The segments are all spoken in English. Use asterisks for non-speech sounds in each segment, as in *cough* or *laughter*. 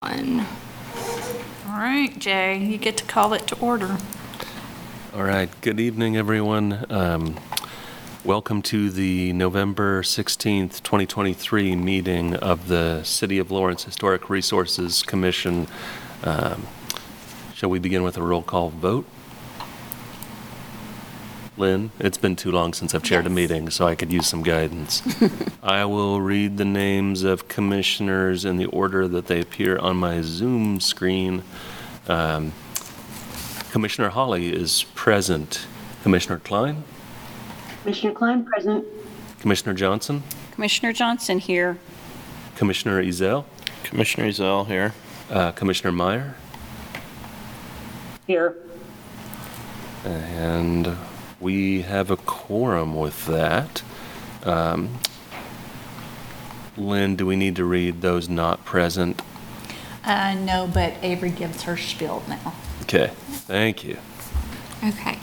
One. All right, Jay, you get to call it to order. All right, good evening, everyone. Um, Welcome to the November 16th, 2023 meeting of the City of Lawrence Historic Resources Commission. Um, Shall we begin with a roll call vote? Lynne, it's been too long since I've chaired a Yes. meeting, so I could use some guidance. *laughs* I will read the names of commissioners in the order that they appear on my Zoom screen. Um, Commissioner Holly is present. Commissioner Klein? Commissioner Klein, present. Commissioner Johnson? Commissioner Johnson here. Commissioner Ezell? Commissioner Ezell here. Uh, Commissioner Meyer? Here. And we have a quorum with that. Um, Lynne, do we need to read those not present? Uh, no, but Avery gives her spiel now. Okay, thank you. Okay.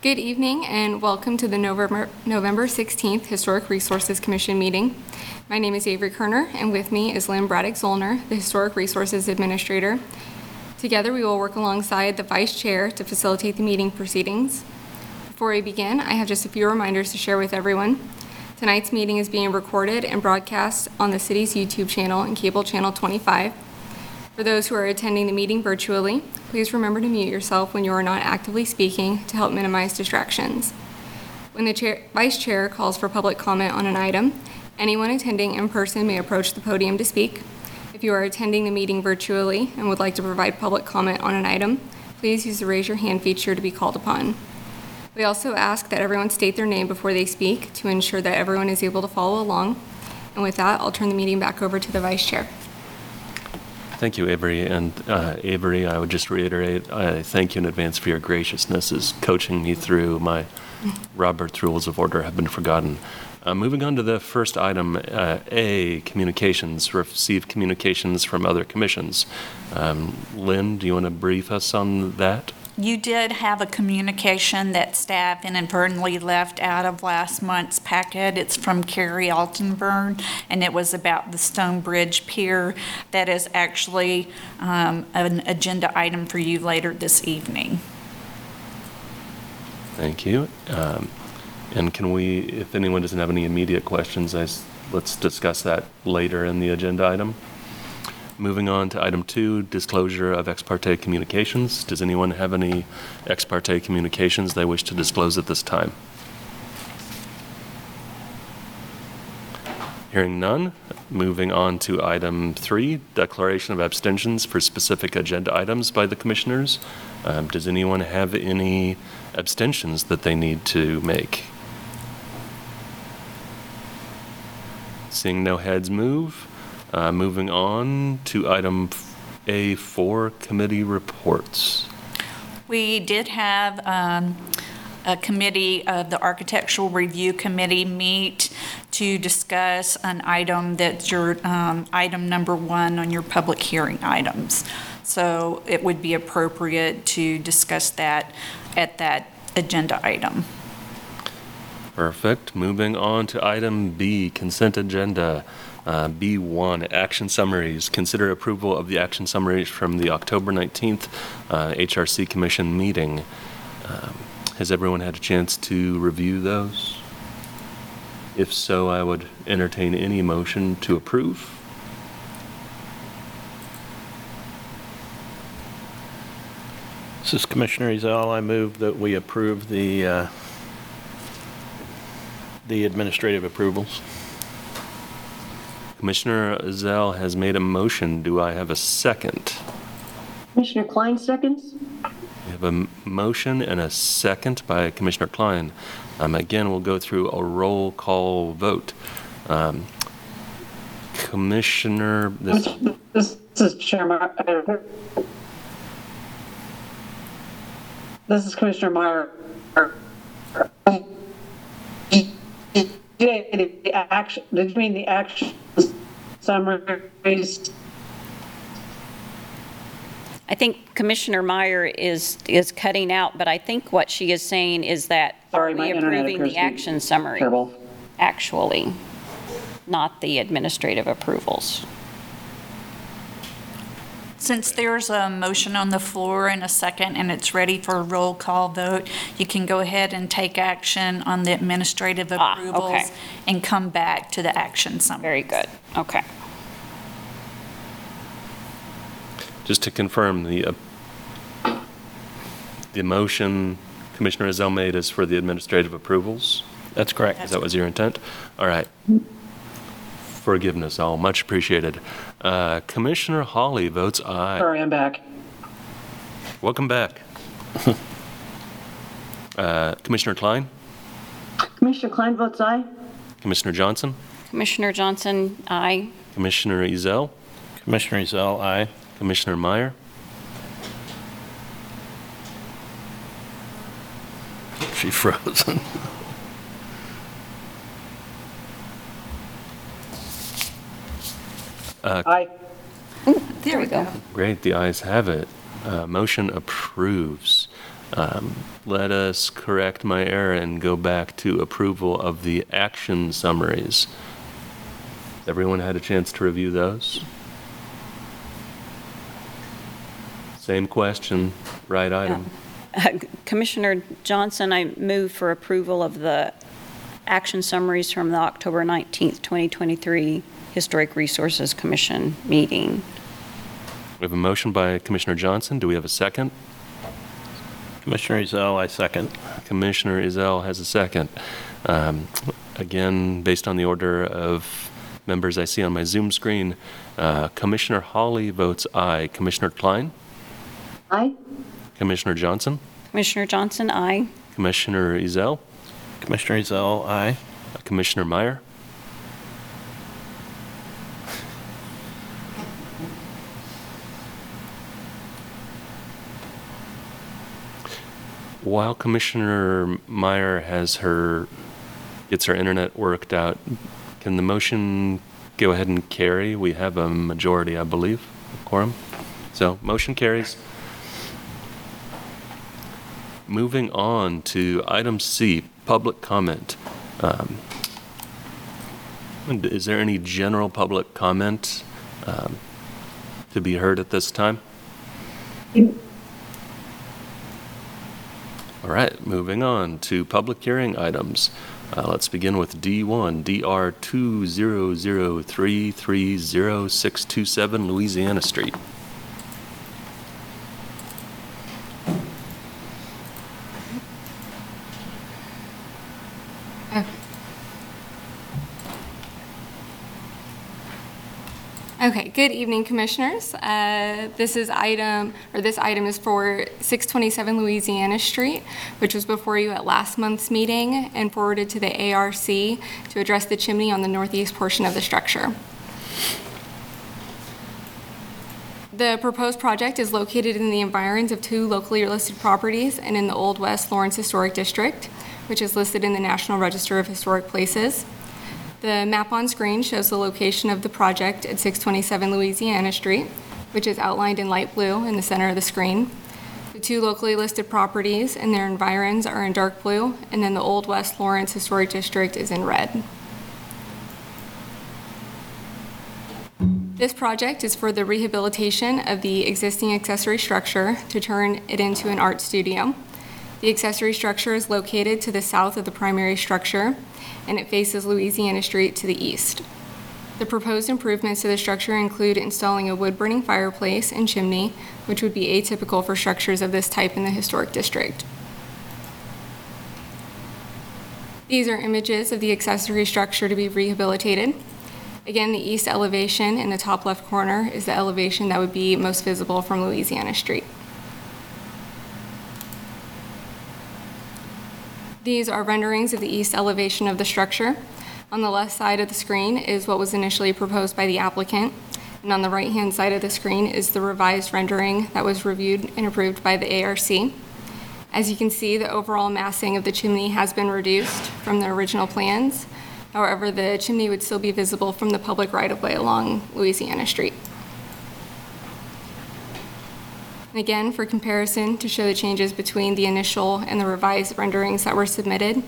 Good evening and welcome to the November, November 16th Historic Resources Commission meeting. My name is Avery Kerner and with me is Lynne Braddock Zollner, the Historic Resources Administrator. Together, we will work alongside the Vice Chair to facilitate the meeting proceedings. Before we begin, I have just a few reminders to share with everyone. Tonight's meeting is being recorded and broadcast on the city's YouTube channel and cable channel 25. For those who are attending the meeting virtually, please remember to mute yourself when you are not actively speaking to help minimize distractions. When the chair, vice chair calls for public comment on an item, anyone attending in person may approach the podium to speak. If you are attending the meeting virtually and would like to provide public comment on an item, please use the raise your hand feature to be called upon. We also ask that everyone state their name before they speak to ensure that everyone is able to follow along. And with that, I'll turn the meeting back over to the vice chair. Thank you, Avery. And uh, Avery, I would just reiterate, I thank you in advance for your graciousness as coaching me through my Robert's Rules of Order have been forgotten. Uh, Moving on to the first item, uh, A, communications, receive communications from other commissions. Um, Lynne, do you want to brief us on that? You did have a communication that staff inadvertently left out of last month's packet. It's from Kerry Altenbernd, and it was about the Stonebridge Pier. That is actually um, an agenda item for you later this evening. Thank you. Um, And can we, if anyone doesn't have any immediate questions, let's discuss that later in the agenda item. Moving on to item two, disclosure of ex parte communications. Does anyone have any ex parte communications they wish to disclose at this time? Hearing none, moving on to item three, declaration of abstentions for specific agenda items by the commissioners. Um, Does anyone have any abstentions that they need to make? Seeing no heads move, uh, moving on to item A4, committee reports. We did have um, a committee, of the Architectural Review Committee meet to discuss an item that's your, um, item number one on your public hearing items. So it would be appropriate to discuss that at that agenda item. Perfect. Moving on to item B, consent agenda. Uh, B1, action summaries. Consider approval of the action summaries from the October 19th uh, HRC Commission meeting. Um, Has everyone had a chance to review those? If so, I would entertain any motion to approve. This is Commissioner Ezell. I move that we approve the, uh, the administrative approvals. Commissioner Ezell has made a motion. Do I have a second? Commissioner Klein, seconds. We have a m- motion and a second by Commissioner Klein. Um, Again, we'll go through a roll call vote. Um, Commissioner, this, This is Chairman. uh, This is Commissioner Meyer. Did the action, did you mean the action summaries? I think Commissioner Meyer is, is cutting out, but I think what she is saying is that are Sorry, my we internet approving appears the to be action summary, Terrible. actually, not the administrative approvals? Since there's a motion on the floor and a second, and it's ready for a roll call vote, you can go ahead and take action on the administrative Ah, okay. approvals and come back to the action summary. Very good. Okay. Just to confirm, the, uh, the motion Commissioner Ezell made is for the administrative approvals? That's correct. Is that was your intent? All right. Forgiveness, all much appreciated. Uh, Commissioner Hawley votes aye. Sorry, I'm back. Welcome back. *laughs* Uh, Commissioner Klein? Commissioner Klein votes aye. Commissioner Johnson? Commissioner Johnson, aye. Commissioner Ezell? Commissioner Ezell, aye. Commissioner Meyer? She frozen. *laughs* Aye. There we go. Great, the ayes have it. Uh, Motion approves. Um, Let us correct my error and go back to approval of the action summaries. Everyone had a chance to review those? Same question, right item. Commissioner Johnson, I move for approval of the action summaries from the October 19th, 2023 Historic Resources Commission meeting. We have a motion by Commissioner Johnson. Do we have a second? Commissioner Ezell, I second. Commissioner Ezell has a second. Um, Again, based on the order of members I see on my Zoom screen, uh, Commissioner Hawley votes aye. Commissioner Klein? Aye. Commissioner Johnson? Commissioner Johnson, aye. Commissioner Ezell? Commissioner Ezell, aye. Commissioner Meyer? While Commissioner Meyer has her, gets her internet worked out, can the motion go ahead and carry? We have a majority, I believe, quorum. So, motion carries. Moving on to item C, public comment. Um, Is there any general public comment um, to be heard at this time? All right, moving on to public hearing items. Uh, Let's begin with D1, DR 200330627 Louisiana Street. Okay, good evening, Commissioners. Uh, This is item, or this item is for 627 Louisiana Street, which was before you at last month's meeting and forwarded to the ARC to address the chimney on the northeast portion of the structure. The proposed project is located in the environs of two locally listed properties and in the Old West Lawrence Historic District, which is listed in the National Register of Historic Places. The map on screen shows the location of the project at 627 Louisiana Street, which is outlined in light blue in the center of the screen. The two locally listed properties and their environs are in dark blue, and then the Old West Lawrence Historic District is in red. This project is for the rehabilitation of the existing accessory structure to turn it into an art studio. The accessory structure is located to the south of the primary structure, and it faces Louisiana Street to the east. The proposed improvements to the structure include installing a wood-burning fireplace and chimney, which would be atypical for structures of this type in the historic district. These are images of the accessory structure to be rehabilitated. Again, the east elevation in the top left corner is the elevation that would be most visible from Louisiana Street. These are renderings of the east elevation of the structure. On the left side of the screen is what was initially proposed by the applicant, and on the right-hand side of the screen is the revised rendering that was reviewed and approved by the ARC. As you can see, the overall massing of the chimney has been reduced from the original plans. However, the chimney would still be visible from the public right-of-way along Louisiana Street. And again, for comparison, to show the changes between the initial and the revised renderings that were submitted,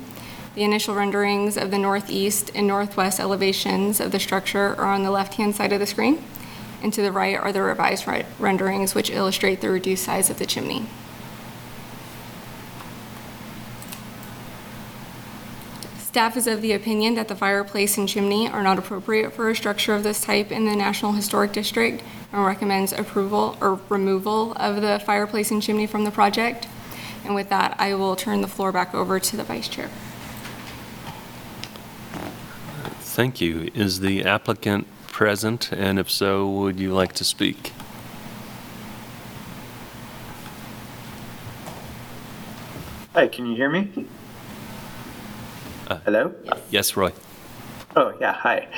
the initial renderings of the northeast and northwest elevations of the structure are on the left-hand side of the screen, and to the right are the revised ri- renderings which illustrate the reduced size of the chimney. Staff is of the opinion that the fireplace and chimney are not appropriate for a structure of this type in the National Historic District and recommends approval or removal of the fireplace and chimney from the project. And with that, I will turn the floor back over to the vice chair. Thank you. Is the applicant present? And if so, would you like to speak? Hi, can you hear me? Uh, Hello? Yes, Roy? Oh, yeah, hi.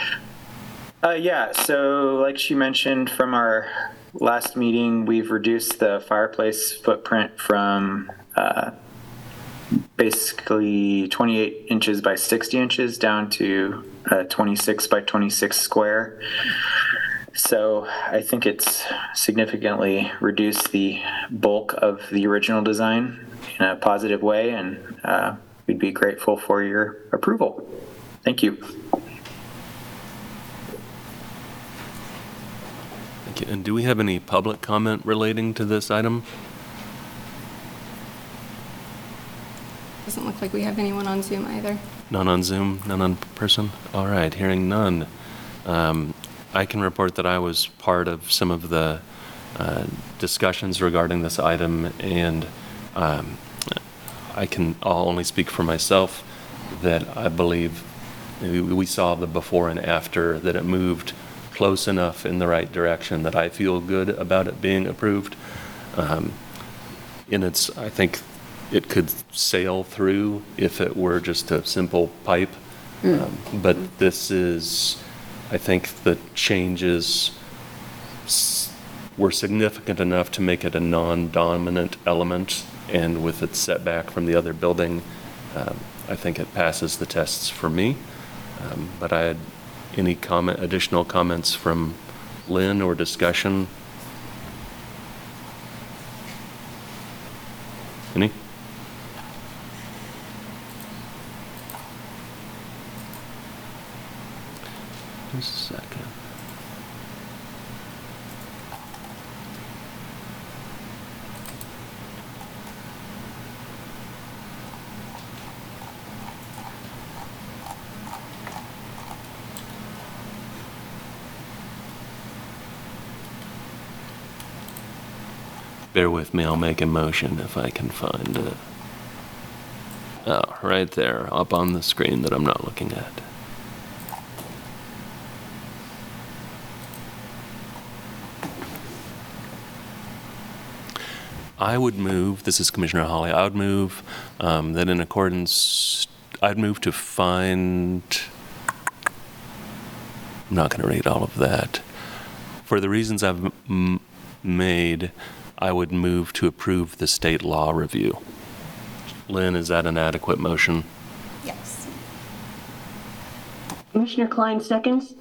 Uh, yeah, so like she mentioned from our last meeting, we've reduced the fireplace footprint from uh, basically 28 inches by 60 inches down to uh, 26 by 26 square. So I think it's significantly reduced the bulk of the original design in a positive way, and uh, we'd be grateful for your approval. Thank you. Thank you. And do we have any public comment relating to this item? Doesn't look like we have anyone on Zoom either. None on Zoom, none on person? All right, hearing none. Um, I can report that I was part of some of the uh, discussions regarding this item, and um, I can, I'll only speak for myself, that I believe we we saw the before and after, that it moved close enough in the right direction that I feel good about it being approved. Um, and it's, I think it could sail through if it were just a simple pipe. Um, But this is, I think the changes s- were significant enough to make it a non-dominant element, and with its setback from the other building, um, I think it passes the tests for me. Um, But I had any comment, additional comments from Lynne or discussion? Any? Just a second. Bear with me, I'll make a motion if I can find it. Oh, right there, up on the screen that I'm not looking at. I would move, this is Commissioner Holly, I would move um, that in accordance, I'd move to find, I'm not going to read all of that. For the reasons I've m- made, I would move to approve the state law review. Lynne, is that an adequate motion? Yes. Commissioner Klein seconds.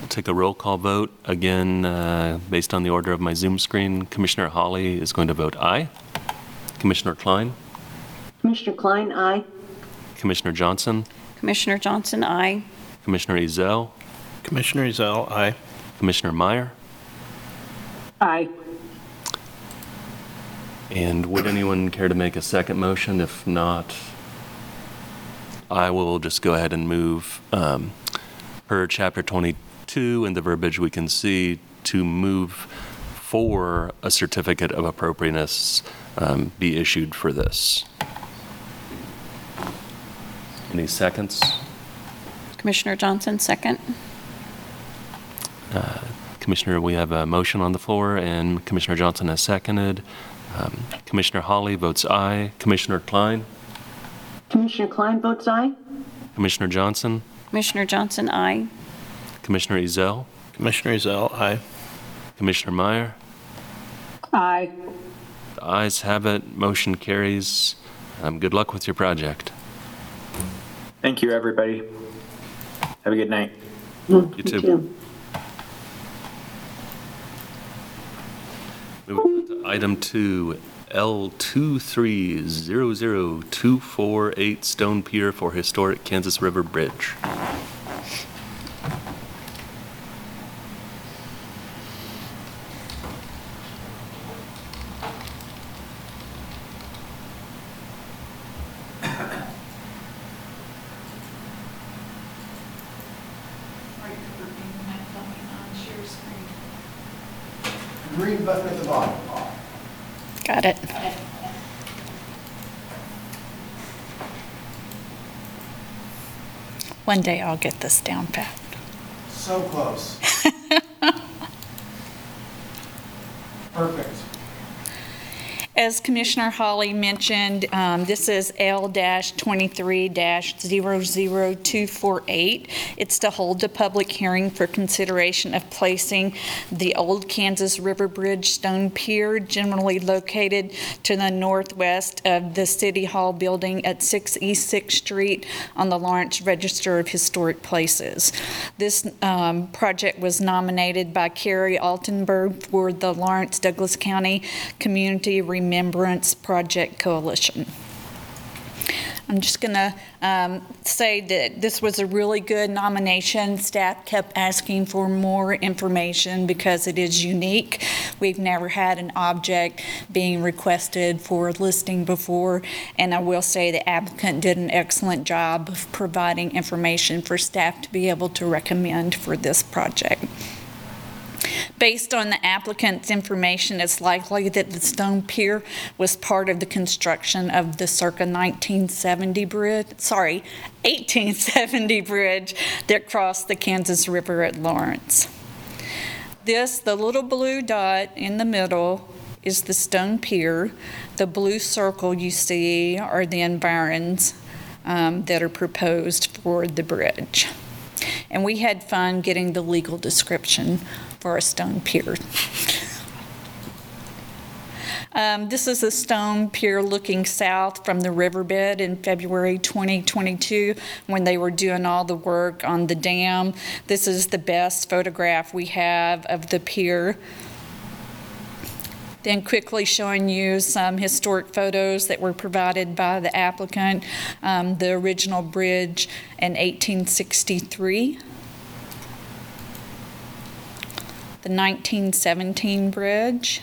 We'll take a roll call vote. Again, uh, based on the order of my Zoom screen, Commissioner Holly is going to vote aye. Commissioner Klein, Commissioner Klein, aye. Commissioner Johnson, Commissioner Johnson, aye. Commissioner Ezell, Commissioner Ezell, aye. Commissioner Meyer. Aye. And would anyone care to make a second motion? If not, I will just go ahead and move um, per Chapter 22 and the verbiage we can see to move for a certificate of appropriateness um, be issued for this. Any seconds? Commissioner Johnson, second. Commissioner, we have a motion on the floor, and Commissioner Johnson has seconded. Um, Commissioner Holly votes aye. Commissioner Klein? Commissioner Klein votes aye. Commissioner Johnson? Commissioner Johnson, aye. Commissioner Ezell? Commissioner Ezell, aye. Commissioner Meyer? Aye. The ayes have it, motion carries. Um, Good luck with your project. Thank you, everybody. Have a good night. You too. Moving on to item two, L2300248 Stone Pier for Historic Kansas River Bridge. One day I'll get this down pat. So close. *laughs* Perfect. As Commissioner Hawley mentioned, um, this is L-23-000248. It's to hold a public hearing for consideration of placing the old Kansas River Bridge stone pier generally located to the northwest of the City Hall building at 6 East Sixth Street on the Lawrence Register of Historic Places. This um, project was nominated by Kerry Altenbernd for the Lawrence Douglas County Community Remembrance Project Coalition. I'm just going to um, say that this was a really good nomination. Staff kept asking for more information because it is unique. We've never had an object being requested for listing before, and I will say the applicant did an excellent job of providing information for staff to be able to recommend for this project. Based on the applicant's information, it's likely that the stone pier was part of the construction of the circa 1970 bridge, sorry, 1870 bridge that crossed the Kansas River at Lawrence. This, the little blue dot in the middle, is the stone pier. The blue circle you see are the environs um, that are proposed for the bridge. And we had fun getting the legal description for a stone pier. Um, This is a stone pier looking south from the riverbed in February 2022, when they were doing all the work on the dam. This is the best photograph we have of the pier. Then quickly showing you some historic photos that were provided by the applicant. Um, The original bridge in 1863. The 1917 bridge.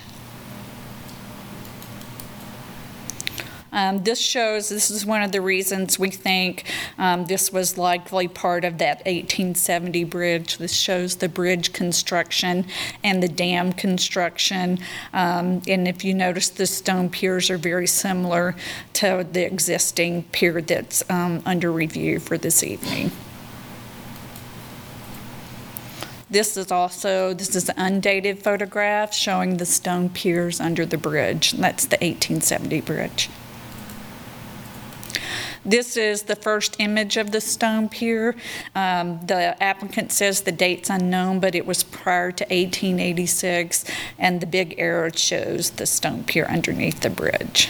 Um, This shows, this is one of the reasons we think um, this was likely part of that 1870 bridge. This shows the bridge construction and the dam construction. Um, And if you notice, the stone piers are very similar to the existing pier that's um, under review for this evening. This is also, this is an undated photograph showing the stone piers under the bridge. That's the 1870 bridge. This is the first image of the stone pier. Um, The applicant says the date's unknown, but it was prior to 1886, and the big arrow shows the stone pier underneath the bridge.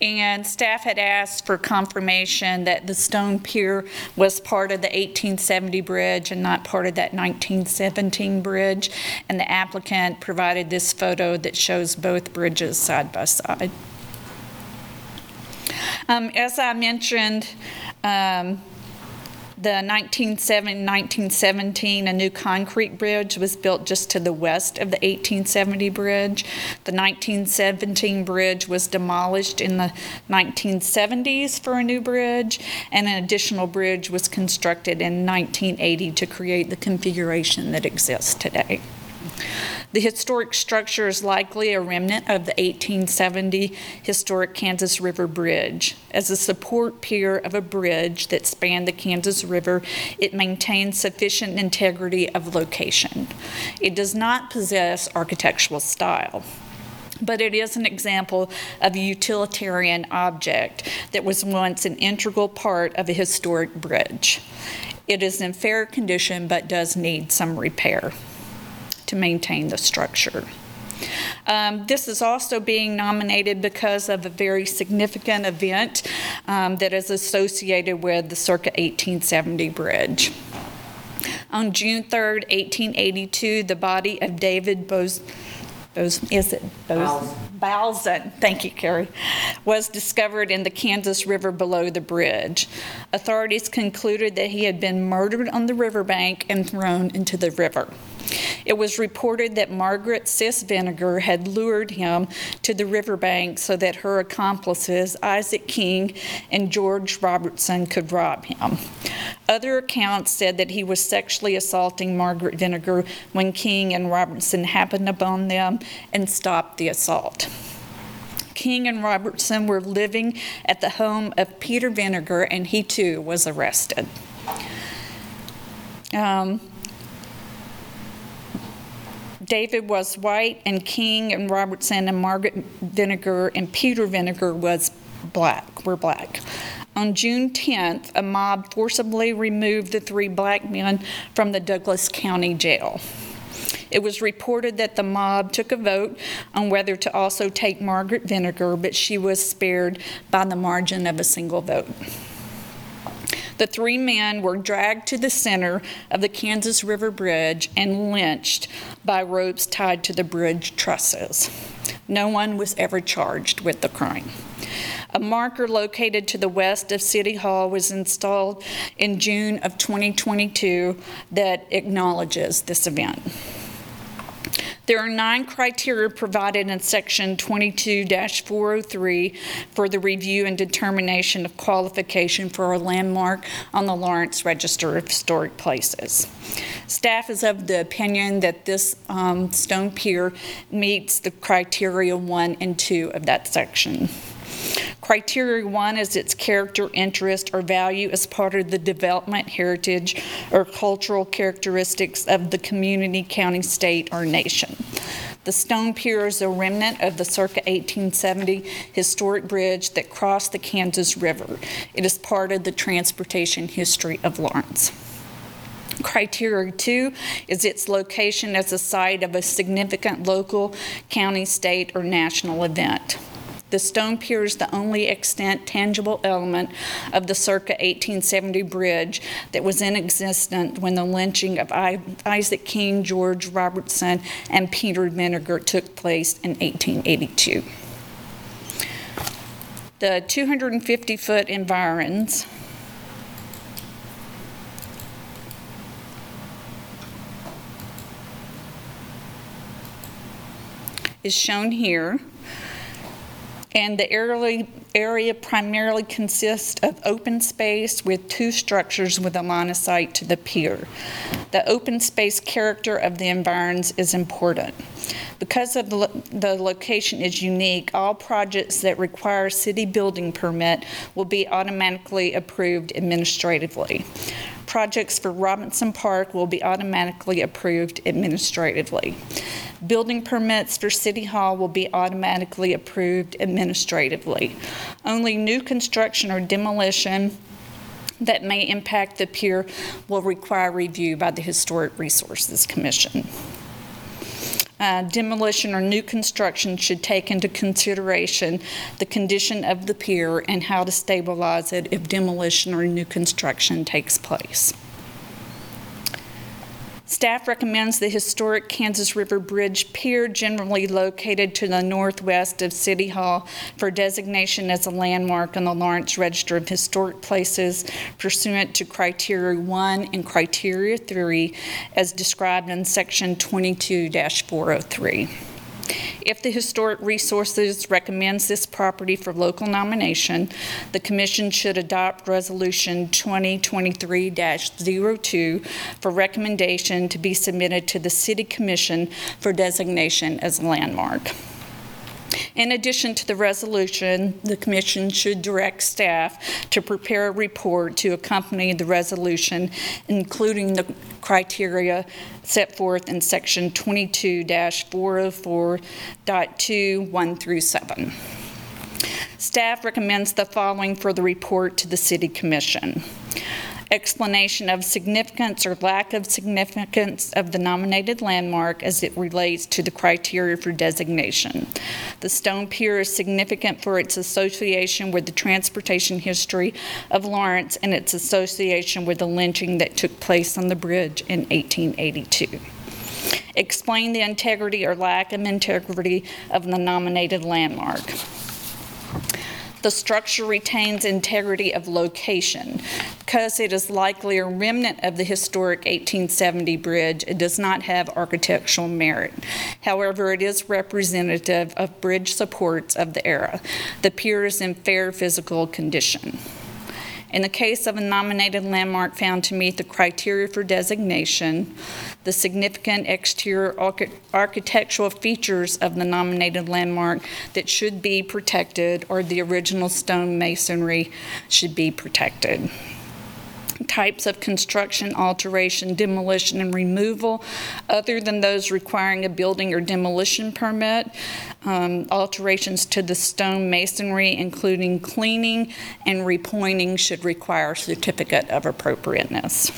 And staff had asked for confirmation that the stone pier was part of the 1870 bridge and not part of that 1917 bridge. And the applicant provided this photo that shows both bridges side by side. Um, As I mentioned, um, the 1907 1917, a new concrete bridge was built just to the west of the 1870 bridge. The 1917 bridge was demolished in the 1970s for a new bridge, and an additional bridge was constructed in 1980 to create the configuration that exists today. The historic structure is likely a remnant of the 1870 historic Kansas River Bridge. As a support pier of a bridge that spanned the Kansas River, it maintains sufficient integrity of location. It does not possess architectural style but it is an example of a utilitarian object that was once an integral part of a historic bridge. It is in fair condition but does need some repair to maintain the structure. Um, This is also being nominated because of a very significant event um, that is associated with the circa 1870 bridge. On June 3rd, 1882, the body of David Bose, Bose, is it Bose? Bausman, thank you, Kerry, was discovered in the Kansas River below the bridge. Authorities concluded that he had been murdered on the riverbank and thrown into the river. It was reported that Margaret Sis Vinegar had lured him to the riverbank so that her accomplices, Isaac King and George Robertson, could rob him. Other accounts said that he was sexually assaulting Margaret Vinegar when King and Robertson happened upon them and stopped the assault. King and Robertson were living at the home of Peter Vinegar, and he too was arrested. Um, David was white, and King and Robertson and Margaret Vinegar and Peter Vinegar was black, were black. On June 10th, a mob forcibly removed the three black men from the Douglas County Jail. It was reported that the mob took a vote on whether to also take Margaret Vinegar, but she was spared by the margin of a single vote. The three men were dragged to the center of the Kansas River Bridge and lynched by ropes tied to the bridge trusses. No one was ever charged with the crime. A marker located to the west of City Hall was installed in June of 2022 that acknowledges this event. There are nine criteria provided in Section 22-403 for the review and determination of qualification for a landmark on the Lawrence Register of Historic Places. Staff is of the opinion that this um, stone pier meets the criteria one and two of that section. Criteria one is its character, interest, or value as part of the development, heritage, or cultural characteristics of the community, county, state, or nation. The stone pier is a remnant of the circa 1870 historic bridge that crossed the Kansas River. It is part of the transportation history of Lawrence. Criteria two is its location as a site of a significant local, county, state, or national event. The stone pier is the only extant tangible element of the circa 1870 bridge that was in existence when the lynching of Isaac King, George Robertson, and Peter Vinegar took place in 1882. The 250-foot environs is shown here. And the area, primarily consists of open space with two structures with a line of sight to the pier. The open space character of the environs is important. Because of the location is unique, all projects that require city building permit will be automatically approved administratively. Projects for Robinson Park will be automatically approved administratively. Building permits for City Hall will be automatically approved administratively. Only new construction or demolition that may impact the pier will require review by the Historic Resources Commission. Uh, Demolition or new construction should take into consideration the condition of the pier and how to stabilize it if demolition or new construction takes place. Staff recommends the historic Kansas River Bridge Pier generally located to the northwest of City Hall for designation as a landmark on the Lawrence Register of Historic Places pursuant to criteria one and criteria three as described in section 22-403. If the Historic Resources recommends this property for local nomination, the commission should adopt Resolution 2023-02 for recommendation to be submitted to the City Commission for designation as a landmark. In addition to the resolution, the commission should direct staff to prepare a report to accompany the resolution, including the criteria set forth in section 22-404.2, 1 through 7. Staff recommends the following for the report to the city commission. Explanation of significance or lack of significance of the nominated landmark as it relates to the criteria for designation. The stone pier is significant for its association with the transportation history of Lawrence and its association with the lynching that took place on the bridge in 1882. Explain the integrity or lack of integrity of the nominated landmark. The structure retains integrity of location Because it is likely a remnant of the historic 1870 bridge, it does not have architectural merit. However, it is representative of bridge supports of the era. The pier is in fair physical condition. In the case of a nominated landmark found to meet the criteria for designation, the significant exterior archi- architectural features of the nominated landmark that should be protected or the original stone masonry should be protected types of construction, alteration, demolition, and removal, other than those requiring a building or demolition permit, um, alterations to the stone masonry, including cleaning and repointing, should require a certificate of appropriateness.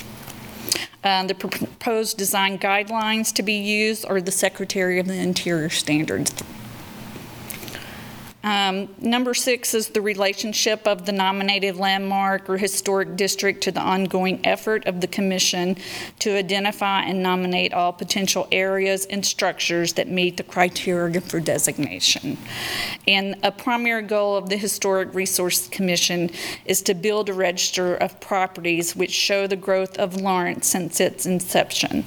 Uh, The proposed design guidelines to be used are the Secretary of the Interior standards um, Number six is the relationship of the nominated landmark or historic district to the ongoing effort of the commission to identify and nominate all potential areas and structures that meet the criteria for designation. And a primary goal of the Historic Resource Commission is to build a register of properties which show the growth of Lawrence since its inception.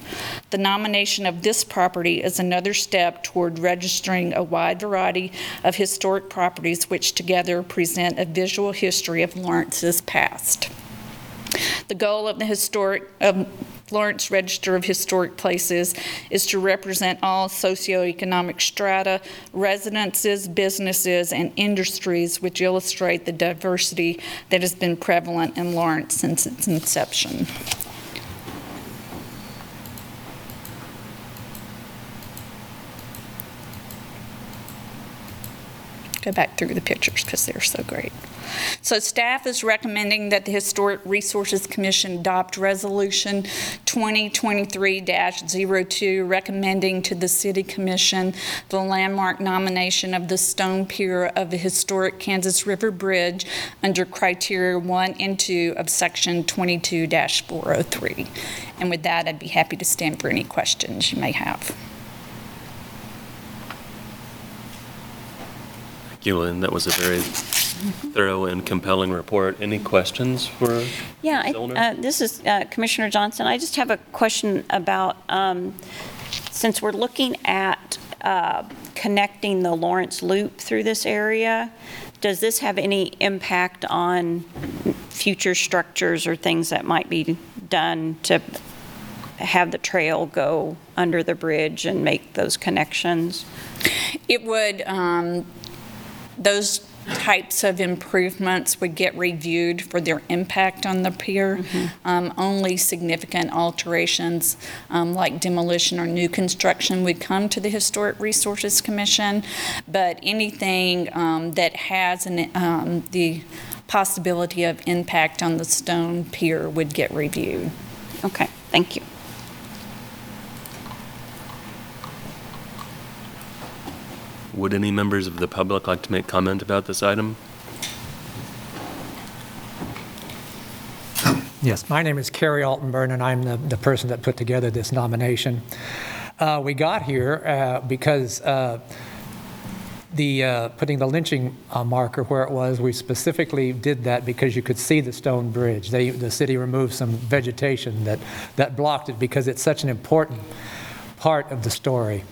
The nomination of this property is another step toward registering a wide variety of historic properties which together present a visual history of Lawrence's past. The goal of the historic of Lawrence Register of Historic Places is to represent all socioeconomic strata, residences, businesses, and industries which illustrate the diversity that has been prevalent in Lawrence since its inception. Go back through the pictures because they're so great. So staff is recommending that the Historic Resources Commission adopt Resolution 2023-02, recommending to the City Commission the landmark nomination of the stone pier of the historic Kansas River Bridge under criteria 1 and 2 of Section 22-403. And with that, I'd be happy to stand for any questions you may have. Thank. That was a very thorough and compelling report. Any questions for Yeah, I- Zollner? uh, this is uh, Commissioner Johnson. I just have a question about, um, since we're looking at uh, connecting the Lawrence Loop through this area, does this have any impact on future structures or things that might be done to have the trail go under the bridge and make those connections? It would, um, those types of improvements would get reviewed for their impact on the pier. Um, Only significant alterations, um, like demolition or new construction, would come to the Historic Resources Commission. But anything um, that has an, um, the possibility of impact on the stone pier would get reviewed. Okay, thank you. Would any members of the public like to make comment about this item? Yes, my name is Kerry Altenbernd, and I'm the, the person that put together this nomination. Uh, we got here uh, because uh, the uh, putting the lynching uh, marker where it was, we specifically did that because you could see the stone bridge. They, the city removed some vegetation that, that blocked it because it's such an important part of the story.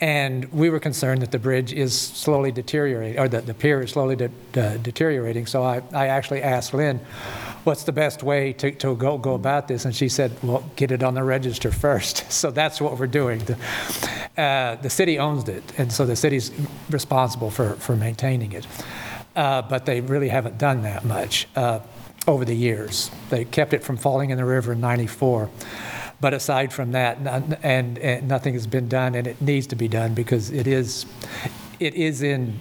And we were concerned that the bridge is slowly deteriorating, or that the pier is slowly de- de- deteriorating. So I, I actually asked Lynne, what's the best way to, to go, go about this? And she said, well, get it on the register first. *laughs* So that's what we're doing. The, uh, the city owns it, and so the city's responsible for, for maintaining it. Uh, but they really haven't done that much uh, over the years. They kept it from falling in the river in 94. But aside from that, none, and, and nothing has been done, and it needs to be done because it is, it is in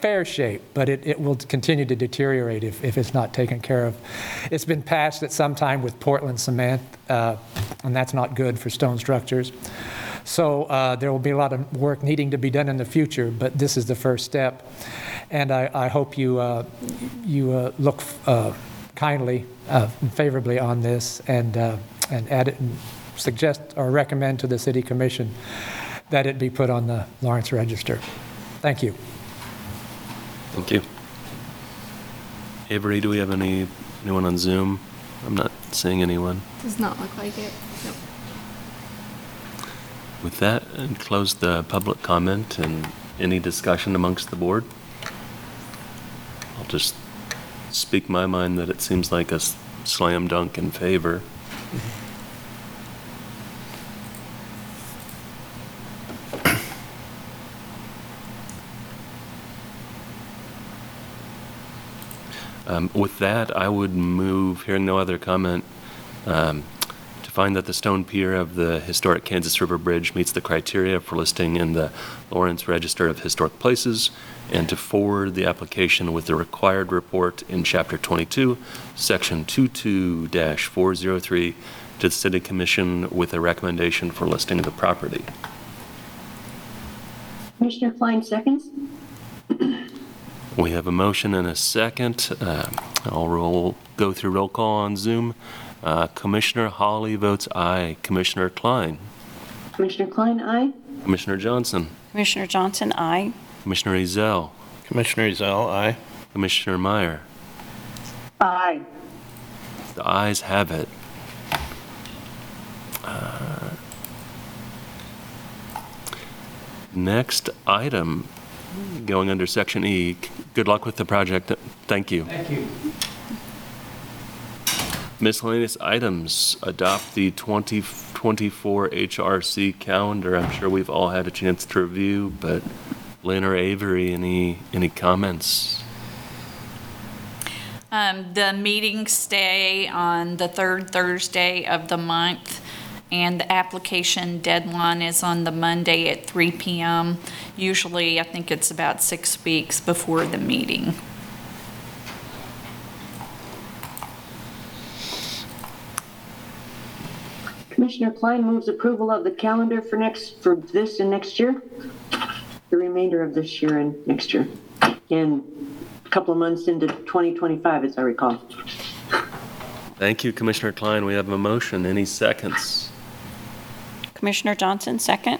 fair shape, but it, it will continue to deteriorate if, if it's not taken care of. It's been patched at some time with Portland cement, uh, and that's not good for stone structures. So uh, there will be a lot of work needing to be done in the future, but this is the first step. And I, I hope you, uh, you uh, look uh, kindly, uh, favorably on this and, and add it and suggest or recommend to the city commission that it be put on the Lawrence Register. Thank you. Thank you. Avery, do we have any Anyone on Zoom? I'm not seeing anyone. Does not look like it. Nope. With that, and close the public comment and any discussion amongst the board. I'll just speak my mind that it seems like a slam dunk in favor. Um, With that, I would move, hearing no other comment, um, to find that the stone pier of the historic Kansas River Bridge meets the criteria for listing in the Lawrence Register of Historic Places, and to forward the application with the required report in Chapter 22, Section 22-403, to the City Commission with a recommendation for listing of the property. Commissioner Klein seconds? We have a motion and a second. Uh, I'll roll, go through roll call on Zoom. Uh, Commissioner Hawley votes aye. Commissioner Klein. Commissioner Klein, aye. Commissioner Johnson. Commissioner Johnson, aye. Commissioner Ezell. Commissioner Ezell, aye. Commissioner Meyer. Aye. The ayes have it. Uh, Next item, going under Section E. Good luck with the project. Thank you. Thank you. Miscellaneous items, adopt the 2024 HRC calendar. I'm sure we've all had a chance to review, but Lynne or Avery, any, any comments? Um, The meetings stay on the third Thursday of the month, and the application deadline is on the Monday at 3 PM. Usually, I think it's about six weeks before the meeting. Commissioner Klein moves approval of the calendar for next, for this and next year? The remainder of this year and next year? And a couple of months into 2025, as I recall. Thank you, Commissioner Klein. We have a motion. Any seconds? Commissioner Johnson, second.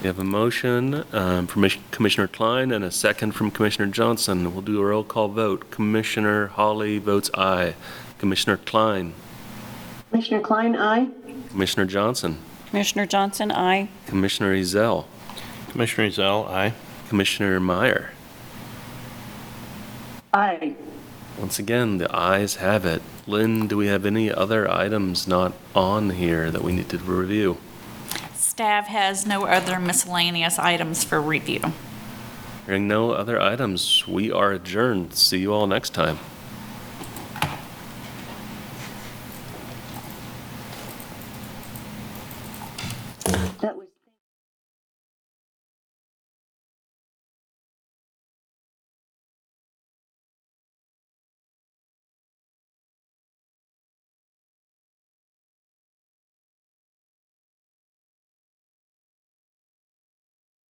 We have a motion um, from Commissioner Klein and a second from Commissioner Johnson. We'll do a roll call vote. Commissioner Hawley votes aye. Commissioner Klein. Commissioner Klein, aye. Commissioner Johnson. Commissioner Johnson, aye. Commissioner Ezell. Commissioner Ezell, aye. Commissioner Meyer. Aye. Once again, the ayes have it. Lynne, do we have any other items not on here that we need to review? Staff has no other miscellaneous items for review. Hearing no other items, we are adjourned. See you all next time.